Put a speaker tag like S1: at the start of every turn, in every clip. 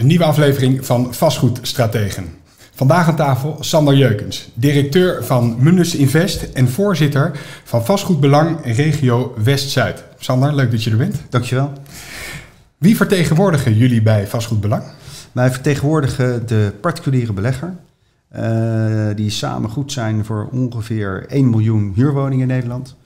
S1: Een nieuwe aflevering van Vastgoedstrategen. Vandaag aan tafel Sander Jeukens, directeur van Mundus Invest en voorzitter van Vastgoedbelang Regio West-Zuid. Sander, leuk dat je er bent.
S2: Dankjewel.
S1: Wie vertegenwoordigen jullie bij Vastgoedbelang?
S2: Wij vertegenwoordigen de particuliere belegger. Uh, die samen goed zijn voor ongeveer 1 miljoen huurwoningen in Nederland.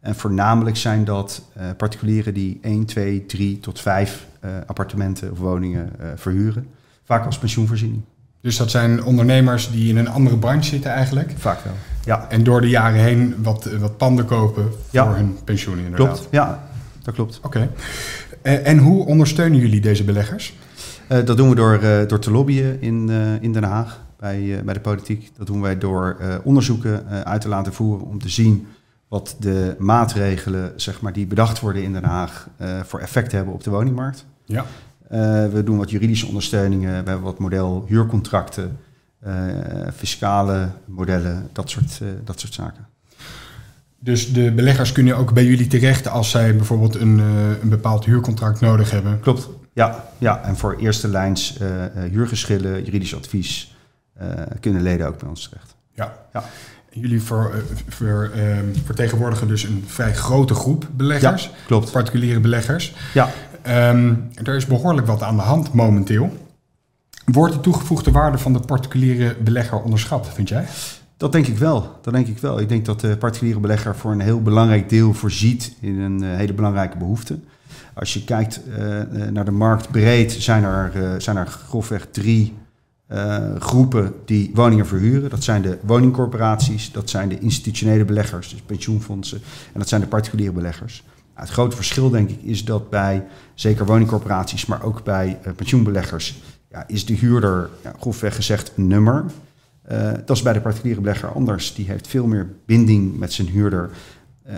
S2: En voornamelijk zijn dat uh, particulieren die 1, 2, 3 tot 5 uh, appartementen of woningen verhuren. Vaak als pensioenvoorziening.
S1: Dus dat zijn ondernemers die in een andere branche zitten eigenlijk?
S2: Vaak wel, ja.
S1: En door de jaren heen wat, wat panden kopen voor ja. hun pensioen inderdaad?
S2: Klopt, ja. Dat klopt.
S1: Oké. Okay. en hoe ondersteunen jullie deze beleggers?
S2: dat doen we door, door te lobbyen in, in Den Haag bij, bij de politiek. Dat doen wij door onderzoeken uit te laten voeren om te zien wat de maatregelen zeg maar, die bedacht worden in Den Haag uh, voor effect hebben op de woningmarkt.
S1: Ja.
S2: Uh, we doen wat juridische ondersteuningen, we hebben wat model huurcontracten, uh, fiscale modellen, dat soort, dat soort zaken.
S1: Dus de beleggers kunnen ook bij jullie terecht als zij bijvoorbeeld een, een bepaald huurcontract nodig hebben?
S2: Klopt, ja. ja. En voor eerste lijns huurgeschillen, juridisch advies, kunnen leden ook bij ons terecht.
S1: Ja. ja. Jullie voor, uh, vertegenwoordigen dus een vrij grote groep beleggers.
S2: Ja, klopt.
S1: Particuliere beleggers.
S2: Ja.
S1: Um, er is behoorlijk wat aan de hand momenteel. Wordt de toegevoegde waarde van de particuliere belegger onderschat, vind jij?
S2: Dat denk ik wel. Dat denk ik wel. Ik denk dat de particuliere belegger voor een heel belangrijk deel voorziet in een uh, hele belangrijke behoefte. Als je kijkt uh, naar de markt breed, zijn er, uh, zijn er grofweg drie uh, groepen die woningen verhuren. Dat zijn de woningcorporaties, dat zijn de institutionele beleggers, dus pensioenfondsen, en dat zijn de particuliere beleggers. Nou, het grote verschil, denk ik, is dat bij zeker woningcorporaties, maar ook bij uh, pensioenbeleggers, ja, is de huurder grofweg gezegd een nummer. Uh, dat is bij de particuliere belegger anders. Die heeft veel meer binding met zijn huurder. Uh,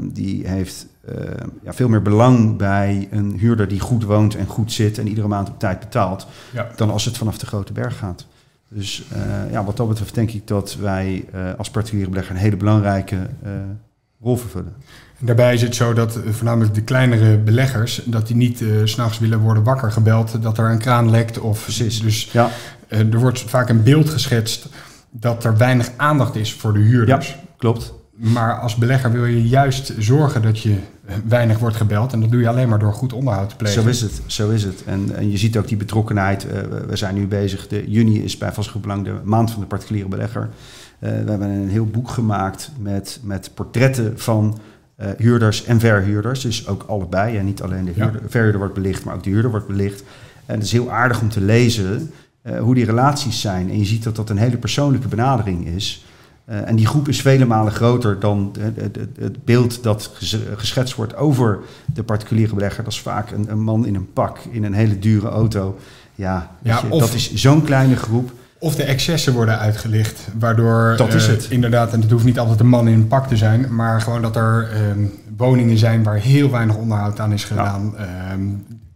S2: die heeft uh, ja, veel meer belang bij een huurder die goed woont en goed zit en iedere maand op tijd betaalt,
S1: ja.
S2: dan als het vanaf de grote berg gaat. Dus uh, ja, wat dat betreft denk ik dat wij als particuliere belegger een hele belangrijke rol vervullen.
S1: En daarbij is het zo dat voornamelijk de kleinere beleggers, dat die niet s s'nachts willen worden wakker gebeld, dat er een kraan lekt. Of,
S2: Precies.
S1: Dus
S2: ja.
S1: er wordt vaak een beeld geschetst dat er weinig aandacht is voor de huurders.
S2: Ja, klopt.
S1: Maar als belegger wil je juist zorgen dat je weinig wordt gebeld. En dat doe je alleen maar door goed onderhoud te plegen.
S2: Zo is het, zo is het. En, en je ziet ook die betrokkenheid. Uh, we zijn nu bezig, de juni is bij Vastgoedbelang de maand van de particuliere belegger. Uh, we hebben een heel boek gemaakt met, met portretten van uh, huurders en verhuurders. Dus ook allebei. En niet alleen de huurder, ja. verhuurder wordt belicht, maar ook de huurder wordt belicht. En het is heel aardig om te lezen hoe die relaties zijn. En je ziet dat dat een hele persoonlijke benadering is. Uh, en die groep is vele malen groter dan het, het, het, beeld dat geschetst wordt over de particuliere belegger. Dat is vaak een, een man in een pak, in een hele dure auto. Ja,
S1: ja
S2: je,
S1: of,
S2: dat is zo'n kleine groep.
S1: Of de excessen worden uitgelicht, waardoor
S2: dat is
S1: uh,
S2: het.
S1: inderdaad, en het hoeft niet altijd een man in een pak te zijn, maar gewoon dat er uh, woningen zijn waar heel weinig onderhoud aan is gedaan. Ja.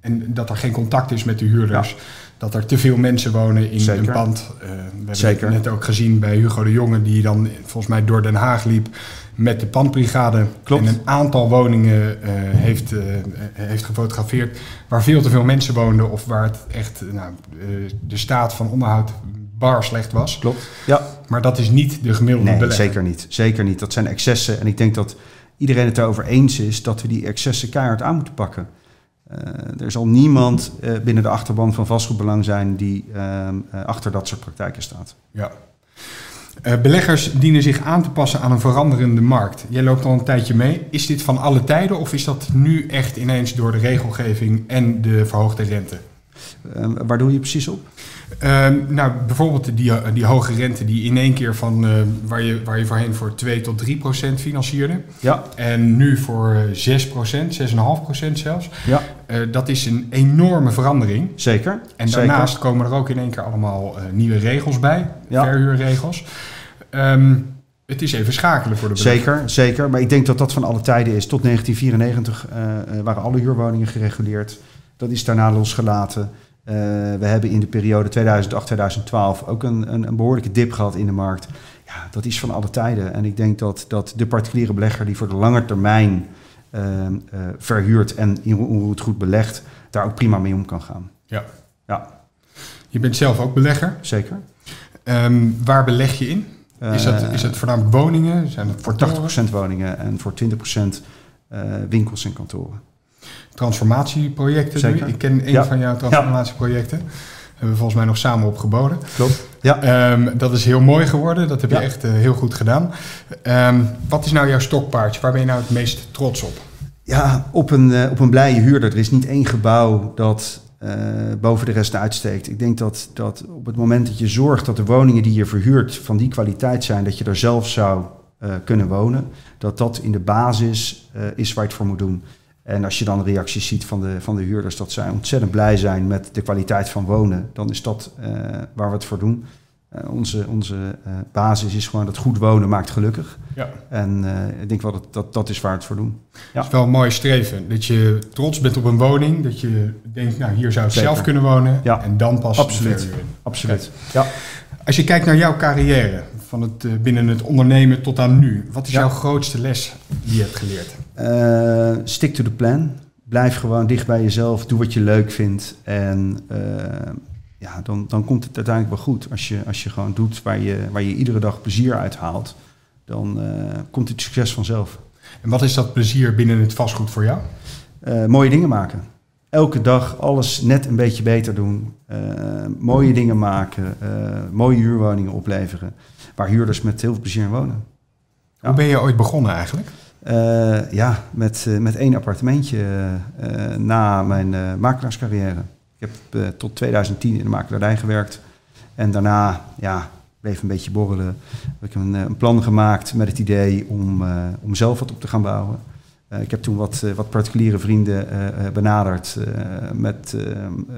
S1: En dat er geen contact is met de huurders. Ja dat er te veel mensen wonen in
S2: Zeker.
S1: een pand. Uh, we hebben
S2: Zeker.
S1: het net ook gezien bij Hugo de Jonge, die dan volgens mij door Den Haag liep met de pandbrigade.
S2: Klopt.
S1: En een aantal woningen uh, heeft, uh, heeft gefotografeerd waar veel te veel mensen woonden of waar het echt nou, de staat van onderhoud bar slecht was.
S2: Klopt, ja.
S1: Maar dat is niet de gemiddelde
S2: nee,
S1: belegger.
S2: zeker niet. Zeker niet. Dat zijn excessen. En ik denk dat iedereen het erover eens is dat we die excessen keihard aan moeten pakken. Uh, er zal niemand uh, binnen de achterban van vastgoedbelang zijn die uh, achter dat soort praktijken staat.
S1: Ja. beleggers dienen zich aan te passen aan een veranderende markt. Jij loopt al een tijdje mee. Is dit van alle tijden of is dat nu echt ineens door de regelgeving en de verhoogde rente?
S2: waar doe je precies op?
S1: Uh, nou, bijvoorbeeld die, die hoge rente die in één keer van uh, waar, je, waar je voorheen voor 2 tot 3 procent financierde.
S2: Ja.
S1: En nu voor 6 procent, 6,5 procent zelfs.
S2: Ja.
S1: Uh, dat is een enorme verandering.
S2: Zeker.
S1: En daarnaast Zeker. komen er ook in één keer allemaal nieuwe regels bij,
S2: ja.
S1: verhuurregels. Um, het is even schakelen voor de
S2: belegger. Zeker, zeker. Maar ik denk dat dat van alle tijden is. Tot 1994 waren alle huurwoningen gereguleerd. Dat is daarna losgelaten. Uh, we hebben in de periode 2008-2012 ook een, een, een, behoorlijke dip gehad in de markt. Ja, dat is van alle tijden. En ik denk dat, dat de particuliere belegger die voor de lange termijn uh, uh, verhuurt en in onroerend goed belegt, daar ook prima mee om kan gaan.
S1: Ja.
S2: Ja.
S1: Je bent zelf ook belegger.
S2: Zeker.
S1: Um, waar beleg je in? Is dat, is het voornamelijk woningen? Zijn het
S2: voor 80% woningen en voor 20% uh, winkels en kantoren.
S1: Transformatieprojecten. Zeker. Ik ken een ja. van jouw transformatieprojecten. Hebben we volgens mij nog samen opgeboden.
S2: Klopt. Ja.
S1: Um, dat is heel mooi geworden. Dat heb je echt uh, heel goed gedaan. Um, wat is nou jouw stokpaardje? Waar ben je nou het meest trots op?
S2: Ja, op een, uh, op een blije huurder. Er is niet één gebouw dat uh, boven de rest uitsteekt. Ik denk dat, dat op het moment dat je zorgt dat de woningen die je verhuurt van die kwaliteit zijn, dat je er zelf zou uh, kunnen wonen, dat dat in de basis uh, is waar je het voor moet doen. En als je dan reacties ziet van de, van de huurders dat zij ontzettend blij zijn met de kwaliteit van wonen, dan is dat waar we het voor doen. Uh, onze onze uh, basis is gewoon dat goed wonen maakt gelukkig. Ja. En ik denk wel dat, dat dat is waar het voor doen.
S1: Ja. Het is wel een mooi streven. Dat je trots bent op een woning. Dat je denkt, nou hier zou ik zelf kunnen wonen. Ja. En dan pas
S2: Absoluut.
S1: Absoluut. Ja. Als je kijkt naar jouw carrière, van het, binnen het ondernemen tot aan nu. Wat is ja. jouw grootste les die je hebt geleerd?
S2: Stick to the plan. Blijf gewoon dicht bij jezelf. Doe wat je leuk vindt. En ja, dan, dan komt het uiteindelijk wel goed. Als je, als je gewoon doet waar je, waar je iedere dag plezier uit haalt, dan uh, komt het succes vanzelf.
S1: En wat is dat plezier binnen het vastgoed voor jou?
S2: Mooie dingen maken. Elke dag alles net een beetje beter doen. Mooie dingen maken. mooie huurwoningen opleveren. Waar huurders met heel veel plezier in wonen.
S1: Hoe ben je ooit begonnen eigenlijk?
S2: Ja, met, met één appartementje na mijn makelaarscarrière. Ik heb uh, tot 2010 in de makelaardij gewerkt. En daarna ja, bleef een beetje borrelen. Heb ik een, eh, een plan gemaakt met het idee om, uh, om zelf wat op te gaan bouwen. Uh, ik heb toen wat, wat particuliere vrienden benaderd met,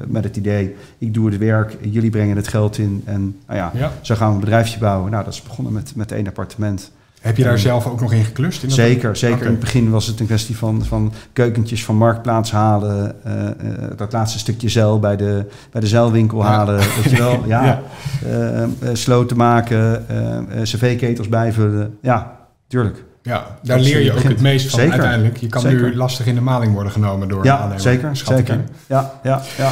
S2: met het idee... ik doe het werk, jullie brengen het geld in en nou ja, ja. zo gaan we een bedrijfje bouwen. Nou, dat is begonnen met, met één appartement...
S1: Heb je daar zelf ook nog in geklust? In
S2: zeker, zeker. Okay. In het begin was het een kwestie van, van keukentjes van marktplaats halen. Uh, uh, dat laatste stukje zeil bij de, bij de zeilwinkel halen. Weet je wel? Ja. ja. Uh, sloten maken, cv-ketels bijvullen. Ja, tuurlijk.
S1: Ja, daar dat leer je ook het meest van zeker. uiteindelijk. Je kan zeker. nu lastig in de maling worden genomen door
S2: ja, een zeker, zeker. Ja, ja, ja.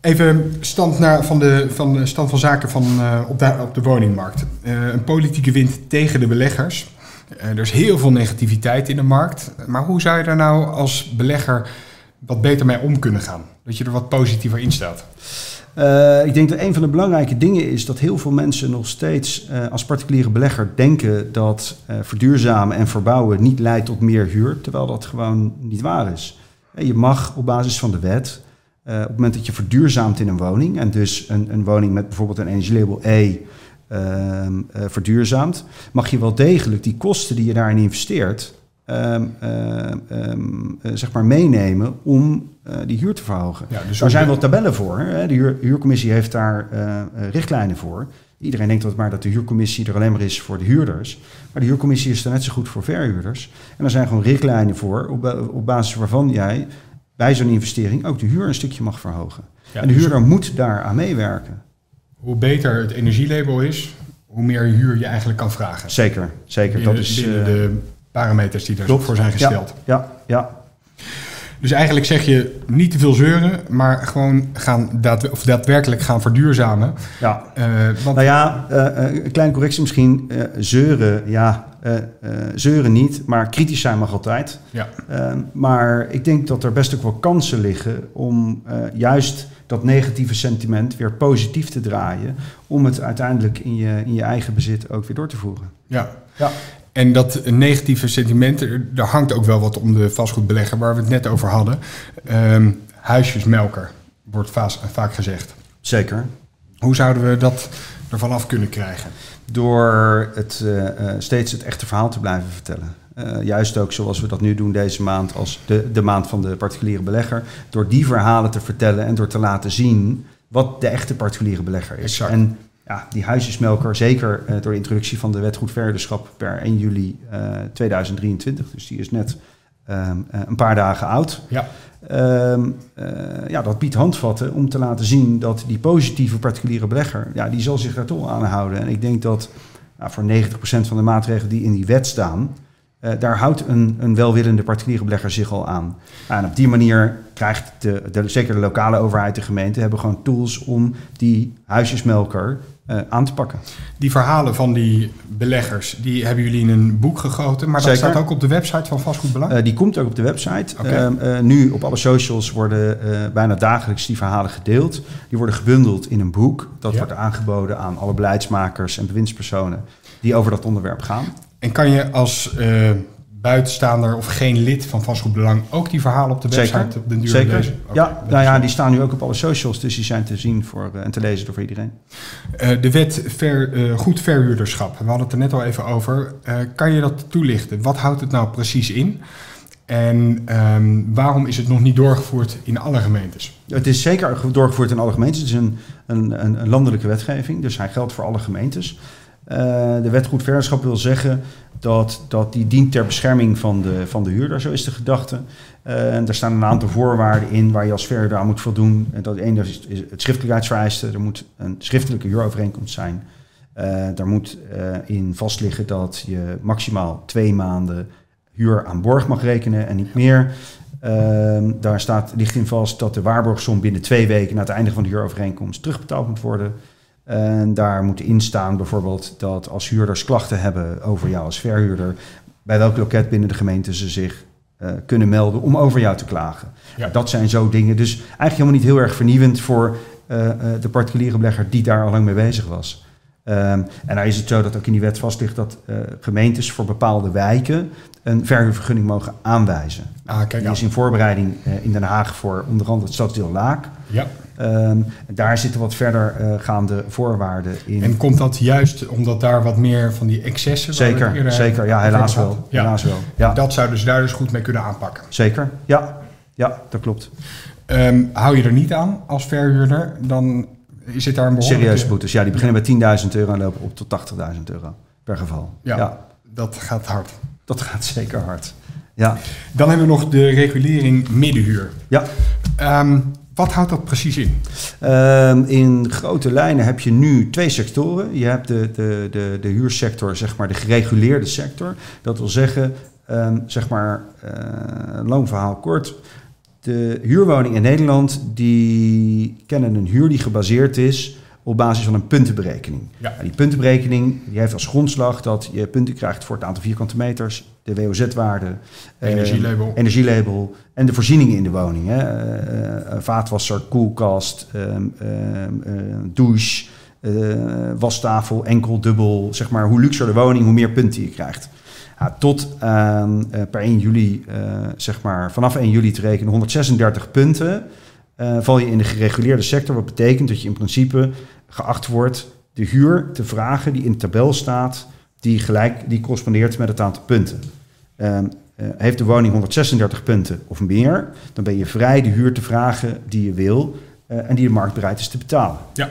S1: Even stand naar, van, de, van de stand van zaken van, uh, op, de, op de woningmarkt. Uh, een politieke wind tegen de beleggers. Uh, er is heel veel negativiteit in de markt. Maar hoe zou je daar nou als belegger wat beter mee om kunnen gaan? Dat je er wat positiever in staat.
S2: ik denk dat een van de belangrijke dingen is dat heel veel mensen nog steeds als particuliere belegger denken dat verduurzamen en verbouwen niet leidt tot meer huur, terwijl dat gewoon niet waar is. je mag op basis van de wet uh, op het moment dat je verduurzaamt in een woning, en dus een, een woning met bijvoorbeeld een energielabel E uh, uh, verduurzaamt, mag je wel degelijk die kosten die je daarin investeert, ehm, ehm, zeg maar meenemen om die huur te verhogen. Ja, dus daar zijn wel tabellen voor. Hè? De huur, huurcommissie heeft daar richtlijnen voor. Iedereen denkt dat maar dat de huurcommissie er alleen maar is voor de huurders. Maar de huurcommissie is er net zo goed voor verhuurders. En er zijn gewoon richtlijnen voor op, op basis waarvan jij bij zo'n investering ook de huur een stukje mag verhogen. en de dus huurder moet daar aan meewerken.
S1: Hoe beter het energielabel is, hoe meer huur je eigenlijk kan vragen.
S2: Zeker, zeker.
S1: Binnen, dat is binnen de eh, parameters die er voor zijn gesteld.
S2: Ja, ja,
S1: Dus eigenlijk zeg je niet te veel zeuren, maar gewoon gaan daad, of daadwerkelijk gaan verduurzamen.
S2: Ja. Uh, want nou ja, uh, een kleine correctie misschien. zeuren, ja, zeuren niet, maar kritisch zijn mag altijd. Ja. Maar ik denk dat er best ook wel kansen liggen om juist dat negatieve sentiment weer positief te draaien. Om het uiteindelijk in je, in je eigen bezit ook weer door te voeren.
S1: Ja. ja. En dat negatieve sentiment, daar hangt ook wel wat om de vastgoedbelegger waar we het net over hadden. Um, huisjesmelker wordt vaak gezegd.
S2: Zeker.
S1: Hoe zouden we dat ervan af kunnen krijgen?
S2: Door het, uh, steeds het echte verhaal te blijven vertellen. Uh, juist ook zoals we dat nu doen deze maand als de, de maand van de particuliere belegger. Door die verhalen te vertellen en door te laten zien wat de echte particuliere belegger is. Exact. En ja, die huisjesmelker, zeker uh, door de introductie van de wet goed verhuurderschap per 1 juli 2023. Dus die is net um, een paar dagen oud. Ja. Um, uh, ja, dat biedt handvatten om te laten zien dat die positieve particuliere belegger, ja, die zal zich daar toch aan houden. En ik denk dat nou, voor 90% van de maatregelen die in die wet staan, Uh, daar houdt een, een welwillende particuliere belegger zich al aan. En op die manier krijgt de, de, zeker de lokale overheid, de gemeente, hebben gewoon tools om die huisjesmelker uh, aan te pakken.
S1: Die verhalen van die beleggers, die hebben jullie in een boek gegoten, maar dat staat ook op de website van Vastgoedbelang?
S2: Uh, die komt ook op de website. Okay. nu op alle socials worden bijna dagelijks die verhalen gedeeld. Die worden gebundeld in een boek. Dat ja. wordt aangeboden aan alle beleidsmakers en bewindspersonen die over dat onderwerp gaan.
S1: En kan je als buitenstaander of geen lid van Vastgoedbelang ook die verhalen op de website
S2: Zeker.
S1: op den duur
S2: Zeker.
S1: lezen?
S2: ja, nou ja, die staan nu ook op alle socials, dus die zijn te zien voor, uh, en te lezen door voor iedereen.
S1: Uh, de wet ver, goed verhuurderschap, we hadden het er net al even over. kan je dat toelichten? Wat houdt het nou precies in? En um, waarom is het nog niet doorgevoerd in alle gemeentes?
S2: Het is zeker doorgevoerd in alle gemeentes. Het is een, een, een landelijke wetgeving, dus hij geldt voor alle gemeentes. De wet goed verderschap wil zeggen dat, dat die dient ter bescherming van de, van de huurder, zo is de gedachte. Uh, en daar staan een aantal voorwaarden in waar je als verhuurder aan moet voldoen. En dat één is, is het schriftelijkheidsvereiste. Er moet een schriftelijke huurovereenkomst zijn. Uh, daar moet in vast liggen dat je maximaal twee maanden huur aan borg mag rekenen en niet meer. Ehm, daar staat, ligt in vast dat de waarborgsom binnen twee weken na het einde van de huurovereenkomst terugbetaald moet worden. En daar moet in staan bijvoorbeeld dat als huurders klachten hebben over jou als verhuurder, bij welk loket binnen de gemeente ze zich uh, kunnen melden om over jou te klagen. Ja. Dat zijn zo dingen. Dus eigenlijk helemaal niet heel erg vernieuwend voor uh, uh, de particuliere belegger die daar al lang mee bezig was. Um, en daar is het zo dat ook in die wet vast ligt dat gemeentes voor bepaalde wijken een verhuurvergunning mogen aanwijzen. Ah, kijk die is in voorbereiding in Den Haag voor onder andere het stadsdeel Laak.
S1: Ja.
S2: Um, daar zitten wat verder uh, gaande voorwaarden in.
S1: En komt dat juist omdat daar wat meer van die excessen...
S2: Zeker, zeker. Ja, helaas wel.
S1: Ja.
S2: helaas wel. Ja.
S1: Dat zouden ze daar dus goed mee kunnen aanpakken.
S2: Zeker, ja. Ja, dat klopt.
S1: Um, hou je er niet aan als verhuurder, dan zit daar een behoorlijke...
S2: Serieuze boetes, ja. Die beginnen bij 10.000 euro en lopen op tot 80.000 euro per geval.
S1: Ja, ja, dat gaat hard.
S2: Dat gaat zeker hard, ja.
S1: Dan hebben we nog de regulering middenhuur.
S2: Ja.
S1: Um, wat houdt dat precies in?
S2: Um, in grote lijnen heb je nu twee sectoren. Je hebt de, de, de, de huursector, zeg maar de gereguleerde sector. Dat wil zeggen, um, zeg maar, uh, lang verhaal kort. De huurwoningen in Nederland die kennen een huur die gebaseerd is op basis van een puntenberekening.
S1: Ja.
S2: En die puntenberekening die heeft als grondslag dat je punten krijgt voor het aantal vierkante meters, de WOZ-waarde,
S1: energielabel.
S2: Uh, energielabel en de voorzieningen in de woning. Hè. Uh, vaatwasser, koelkast, um, um, douche, wastafel, enkel, dubbel. Zeg maar, hoe luxer de woning, hoe meer punten je krijgt. Ja, tot per 1 juli, zeg maar, vanaf 1 juli te rekenen, 136 punten. Uh, val je in de gereguleerde sector. Wat betekent dat je in principe geacht wordt de huur te vragen die in de tabel staat, die gelijk die correspondeert met het aantal punten. Uh, uh, heeft de woning 136 punten of meer, dan ben je vrij de huur te vragen die je wil en die de markt bereid is te betalen.
S1: Ja.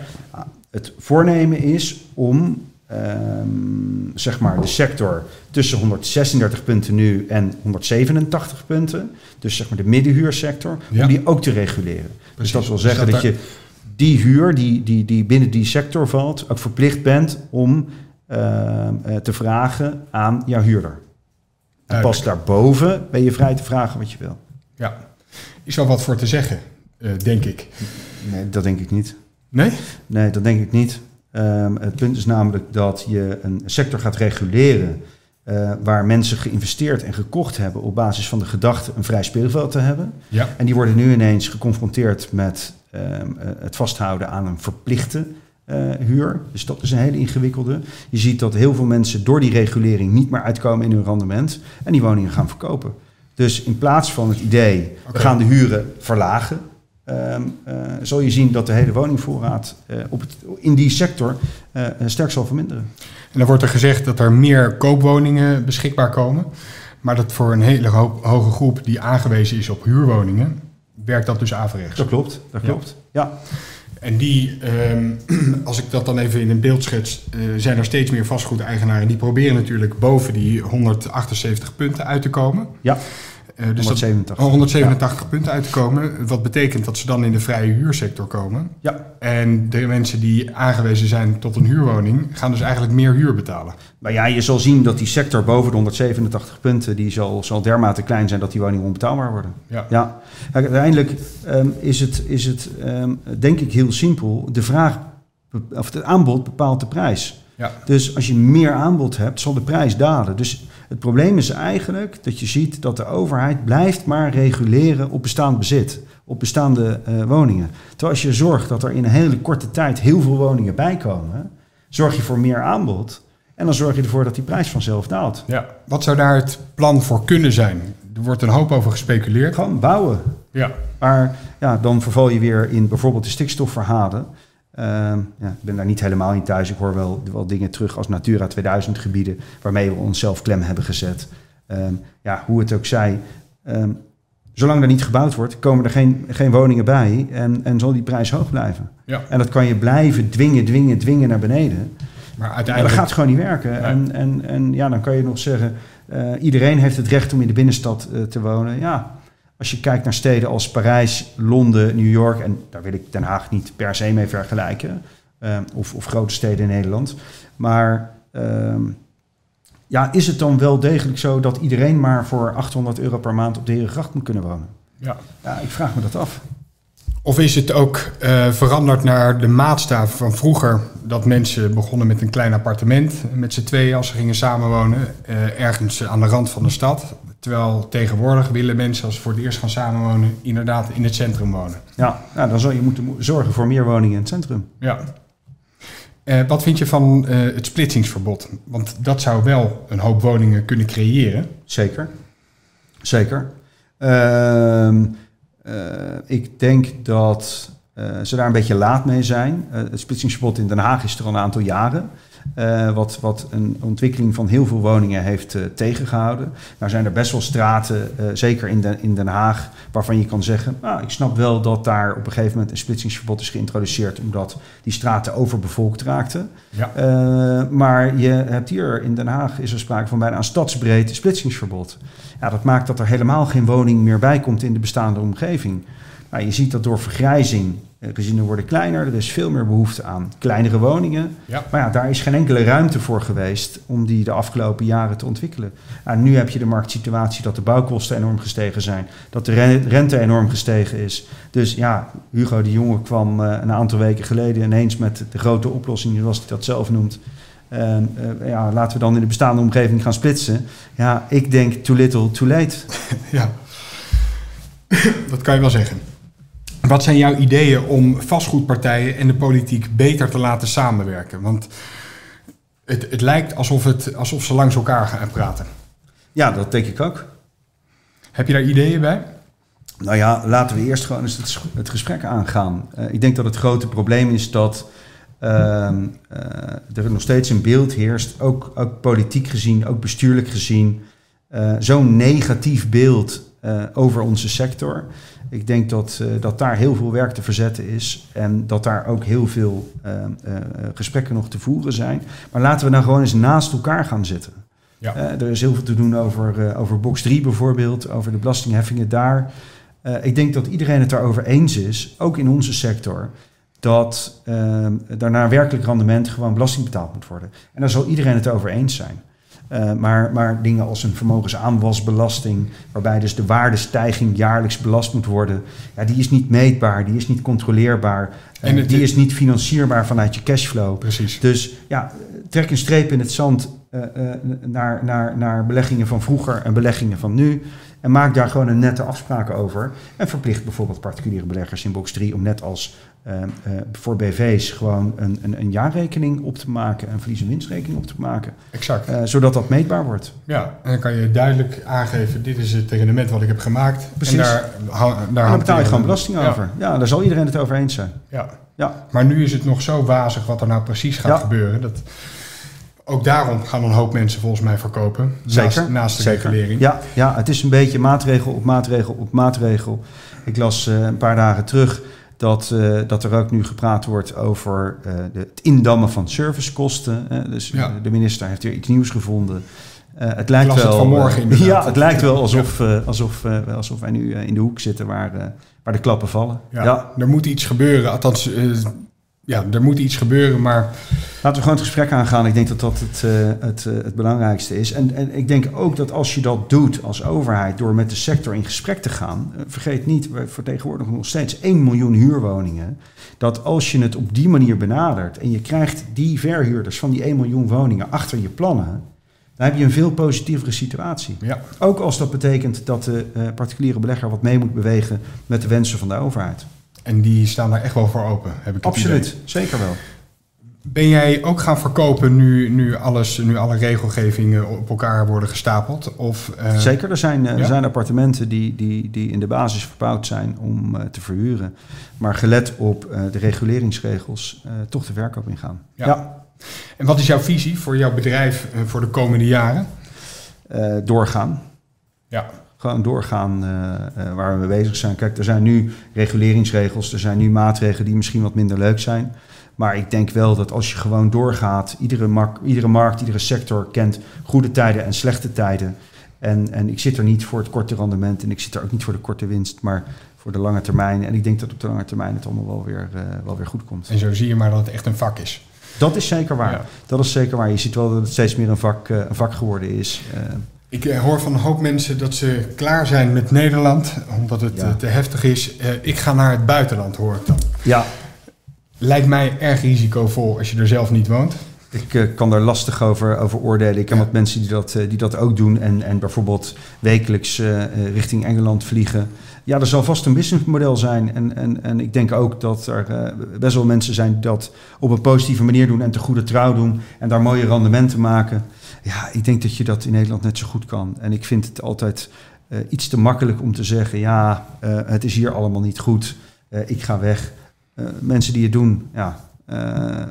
S2: het voornemen is om Um, zeg maar de sector tussen 136 punten nu en 187 punten. Dus zeg maar de middenhuursector, ja. om die ook te reguleren. Precies. Dus dat wil zeggen dus dat, dat, je die huur die, die, die binnen die sector valt, ook verplicht bent om te vragen aan jouw huurder. En pas daarboven ben je vrij te vragen wat je wil.
S1: Ja, is wel wat voor te zeggen, uh, denk ik.
S2: Nee, dat denk ik niet.
S1: Nee?
S2: Nee, dat denk ik niet. Um, het punt is namelijk dat je een sector gaat reguleren uh, waar mensen geïnvesteerd en gekocht hebben op basis van de gedachte een vrij speelveld te hebben.
S1: Ja.
S2: En die worden nu ineens geconfronteerd met um, uh, het vasthouden aan een verplichte uh, huur. Dus dat is een hele ingewikkelde. Je ziet dat heel veel mensen door die regulering niet meer uitkomen in hun rendement en die woningen gaan verkopen. Dus in plaats van het idee, okay. we gaan de huren verlagen, Um, uh, zal je zien dat de hele woningvoorraad uh, op het, in die sector sterk zal verminderen.
S1: En dan wordt er gezegd dat er meer koopwoningen beschikbaar komen. Maar dat voor een hele ho hoge groep die aangewezen is op huurwoningen, werkt dat dus averechts.
S2: Dat klopt, dat klopt. Ja. ja.
S1: En die, um, als ik dat dan even in een beeld schets, zijn er steeds meer vastgoedeigenaren die proberen natuurlijk boven die 178 punten uit te komen.
S2: Ja.
S1: Uh, dus 187. Dat, 187 punten uit te komen. Wat betekent dat ze dan in de vrije huursector komen.
S2: Ja.
S1: En de mensen die aangewezen zijn tot een huurwoning, gaan dus eigenlijk meer huur betalen.
S2: Maar ja, je zal zien dat die sector boven de 187 punten, die zal, zal dermate klein zijn dat die woningen onbetaalbaar worden.
S1: Ja.
S2: ja. Uiteindelijk um, is het, is het um, denk ik heel simpel. De vraag, of het aanbod bepaalt de prijs.
S1: Ja.
S2: Dus als je meer aanbod hebt, zal de prijs dalen. Dus het probleem is eigenlijk dat je ziet dat de overheid blijft maar reguleren op bestaand bezit, op bestaande uh, woningen. Terwijl als je zorgt dat er in een hele korte tijd heel veel woningen bijkomen, zorg je voor meer aanbod. En dan zorg je ervoor dat die prijs vanzelf daalt.
S1: Ja. Wat zou daar het plan voor kunnen zijn? Er wordt een hoop over gespeculeerd.
S2: Gewoon bouwen.
S1: Ja.
S2: Maar ja, dan verval je weer in bijvoorbeeld de stikstofverhalen. Ehm, ja, ik ben daar niet helemaal in thuis. Ik hoor wel, wel dingen terug als Natura 2000 gebieden, waarmee we onszelf klem hebben gezet. Ehm, ja, hoe het ook zij. Um, zolang er niet gebouwd wordt, komen er geen, geen woningen bij en, en zal die prijs hoog blijven.
S1: Ja.
S2: En dat kan je blijven dwingen, dwingen, dwingen naar beneden.
S1: Maar uiteindelijk...
S2: dat gaat gewoon niet werken. En, en, en ja, dan kan je nog zeggen, uh, iedereen heeft het recht om in de binnenstad uh, te wonen. Ja, als je kijkt naar steden als Parijs, Londen, New York, en daar wil ik Den Haag niet per se mee vergelijken, uh, of, of, grote steden in Nederland. Maar uh, ja, is het dan wel degelijk zo dat iedereen maar voor 800 euro per maand op de Herengracht moet kunnen wonen?
S1: Ja.
S2: ja ik vraag me dat af.
S1: Of is het ook uh, veranderd naar de maatstaf van vroeger? Dat mensen begonnen met een klein appartement met z'n tweeën als ze gingen samenwonen. Uh, ergens aan de rand van de stad. Terwijl tegenwoordig willen mensen als ze voor het eerst gaan samenwonen inderdaad in het centrum wonen.
S2: Ja, nou, dan zal je moeten zorgen voor meer woningen in het centrum.
S1: Ja. Uh, wat vind je van het splitsingsverbod? Want dat zou wel een hoop woningen kunnen creëren.
S2: Zeker. Zeker. Ehm uh, ik denk dat uh, ze daar een beetje laat mee zijn. Uh, het splitsingsverbod in Den Haag is er al een aantal jaren. Wat, wat een ontwikkeling van heel veel woningen heeft tegengehouden. Nou zijn er best wel straten, zeker in, de, in Den Haag, waarvan je kan zeggen... Nou, ik snap wel dat daar op een gegeven moment een splitsingsverbod is geïntroduceerd... omdat die straten overbevolkt raakten.
S1: Ja.
S2: maar je hebt hier in Den Haag is er sprake van bijna een stadsbreed splitsingsverbod. Ja, dat maakt dat er helemaal geen woning meer bij komt in de bestaande omgeving. Nou, je ziet dat door vergrijzing, eh, gezinnen worden kleiner, er is veel meer behoefte aan kleinere woningen.
S1: Ja.
S2: Maar ja, daar is geen enkele ruimte voor geweest om die de afgelopen jaren te ontwikkelen. Nou, nu heb je de marktsituatie dat de bouwkosten enorm gestegen zijn, dat de rente enorm gestegen is. Dus ja, Hugo de Jonge kwam uh, een aantal weken geleden ineens met de grote oplossing, zoals hij dat zelf noemt. Uh, uh, ja, laten we dan in de bestaande omgeving gaan splitsen. Ja, ik denk too little, too late.
S1: ja, dat kan je wel zeggen. Wat zijn jouw ideeën om vastgoedpartijen en de politiek beter te laten samenwerken? Want het, het lijkt alsof, het, alsof ze langs elkaar gaan praten.
S2: Ja, dat denk ik ook.
S1: Heb je daar ideeën bij?
S2: Nou ja, laten we eerst gewoon eens het, het gesprek aangaan. Uh, ik denk dat het grote probleem is dat uh, uh, er nog steeds een beeld heerst, ook, ook politiek gezien, ook bestuurlijk gezien, uh, zo'n negatief beeld uh, over onze sector. Ik denk dat, dat daar heel veel werk te verzetten is en dat daar ook heel veel gesprekken nog te voeren zijn. Maar laten we nou gewoon eens naast elkaar gaan zitten.
S1: Ja.
S2: er is heel veel te doen over, over box 3 bijvoorbeeld, over de belastingheffingen daar. ik denk dat iedereen het daarover eens is, ook in onze sector dat uh, er naar werkelijk rendement gewoon belasting betaald moet worden. En daar zal iedereen het over eens zijn. Uh, maar, maar dingen als een vermogensaanwasbelasting, waarbij dus de waardestijging jaarlijks belast moet worden, ja, die is niet meetbaar, die is niet controleerbaar, en het, die is niet financierbaar vanuit je cashflow.
S1: Precies.
S2: Dus ja, trek een streep in het zand uh, naar, naar, naar beleggingen van vroeger en beleggingen van nu. En maak daar gewoon een nette afspraak over. En verplicht bijvoorbeeld particuliere beleggers in box 3 om net als uh, uh, voor BV's gewoon een, een, een, jaarrekening op te maken, een verlies- en winstrekening op te maken.
S1: Exact.
S2: Uh, zodat dat meetbaar wordt.
S1: Ja, en dan kan je duidelijk aangeven, dit is het rendement wat ik heb gemaakt.
S2: Precies.
S1: En daar, daar
S2: en dan betaal je gewoon belasting ja. over. Ja, daar zal iedereen het over eens zijn.
S1: Ja.
S2: ja.
S1: Maar nu is het nog zo wazig wat er nou precies gaat
S2: Ja.
S1: gebeuren. Dat, ook daarom gaan een hoop mensen volgens mij verkopen.
S2: Zeker.
S1: Naast, naast de
S2: Zeker.
S1: regulering.
S2: Ja, ja, het is een beetje maatregel op maatregel op maatregel. Ik las uh, een paar dagen terug dat, uh, dat er ook nu gepraat wordt over uh, de, het indammen van servicekosten. Dus
S1: Ja.
S2: de minister heeft weer iets nieuws gevonden. Het lijkt
S1: wel.
S2: Het
S1: vanmorgen
S2: ja, het lijkt wel alsof, alsof, alsof wij nu in de hoek zitten waar, waar de klappen vallen.
S1: Ja, ja. er moet iets gebeuren. Althans, ja, er moet iets gebeuren, maar...
S2: Laten we gewoon het gesprek aangaan. Ik denk dat dat het, het, het belangrijkste is. En, en ik denk ook dat als je dat doet als overheid... door met de sector in gesprek te gaan... vergeet niet, we vertegenwoordigen nog steeds 1 miljoen huurwoningen... dat als je het op die manier benadert... en je krijgt die verhuurders van die 1 miljoen woningen achter je plannen dan heb je een veel positievere situatie.
S1: Ja.
S2: Ook als dat betekent dat de particuliere belegger wat mee moet bewegen met de wensen van de overheid.
S1: En die staan daar echt wel voor open, heb ik
S2: Absoluut, zeker wel.
S1: Ben jij ook gaan verkopen nu, nu, alles, nu alle regelgevingen op elkaar worden gestapeld? Of,
S2: uh... Zeker, er zijn, ja? er zijn appartementen die, die, die in de basis verbouwd zijn om uh, te verhuren. Maar gelet op de reguleringsregels toch de verkoop ingaan.
S1: Ja. ja. En wat is jouw visie voor jouw bedrijf uh, voor de komende jaren?
S2: Uh, doorgaan.
S1: Ja.
S2: Gewoon doorgaan uh, waar we mee bezig zijn. Kijk, er zijn nu reguleringsregels, er zijn nu maatregelen die misschien wat minder leuk zijn. Maar ik denk wel dat als je gewoon doorgaat, iedere, markt, iedere markt, iedere sector kent goede tijden en slechte tijden. En, en ik zit er niet voor het korte rendement en ik zit er ook niet voor de korte winst, maar voor de lange termijn. En ik denk dat op de lange termijn het allemaal wel weer, wel weer goed komt.
S1: En zo zie je maar dat het echt een vak is.
S2: Dat is zeker waar. Ja. Dat is zeker waar. Je ziet wel dat het steeds meer een vak, een vak geworden is.
S1: Ik hoor van een hoop mensen dat ze klaar zijn met Nederland, omdat het ja. te heftig is. ik ga naar het buitenland, hoor ik dan.
S2: Ja.
S1: Lijkt mij erg risicovol als je er zelf niet woont.
S2: Ik uh, kan daar lastig over, over oordelen. Ik ken wat mensen die dat, uh, die dat ook doen en, en bijvoorbeeld wekelijks uh, richting Engeland vliegen. Ja, er zal vast een businessmodel zijn. En, en, en ik denk ook dat er best wel mensen zijn die dat op een positieve manier doen en te goede trouw doen en daar mooie rendementen maken. Ja, ik denk dat je dat in Nederland net zo goed kan. En ik vind het altijd iets te makkelijk om te zeggen: ja, het is hier allemaal niet goed, ik ga weg. mensen die het doen, ja,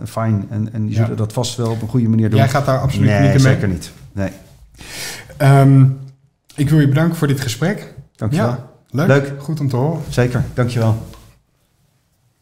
S2: fijn. En, en die zullen ja. dat vast wel op een goede manier doen.
S1: Jij gaat daar absoluut
S2: nee,
S1: niet mee?
S2: zeker niet. Nee.
S1: Um, ik wil je bedanken voor dit gesprek.
S2: Dankjewel.
S1: Ja, leuk.
S2: leuk.
S1: Goed om te horen.
S2: Zeker, dankjewel.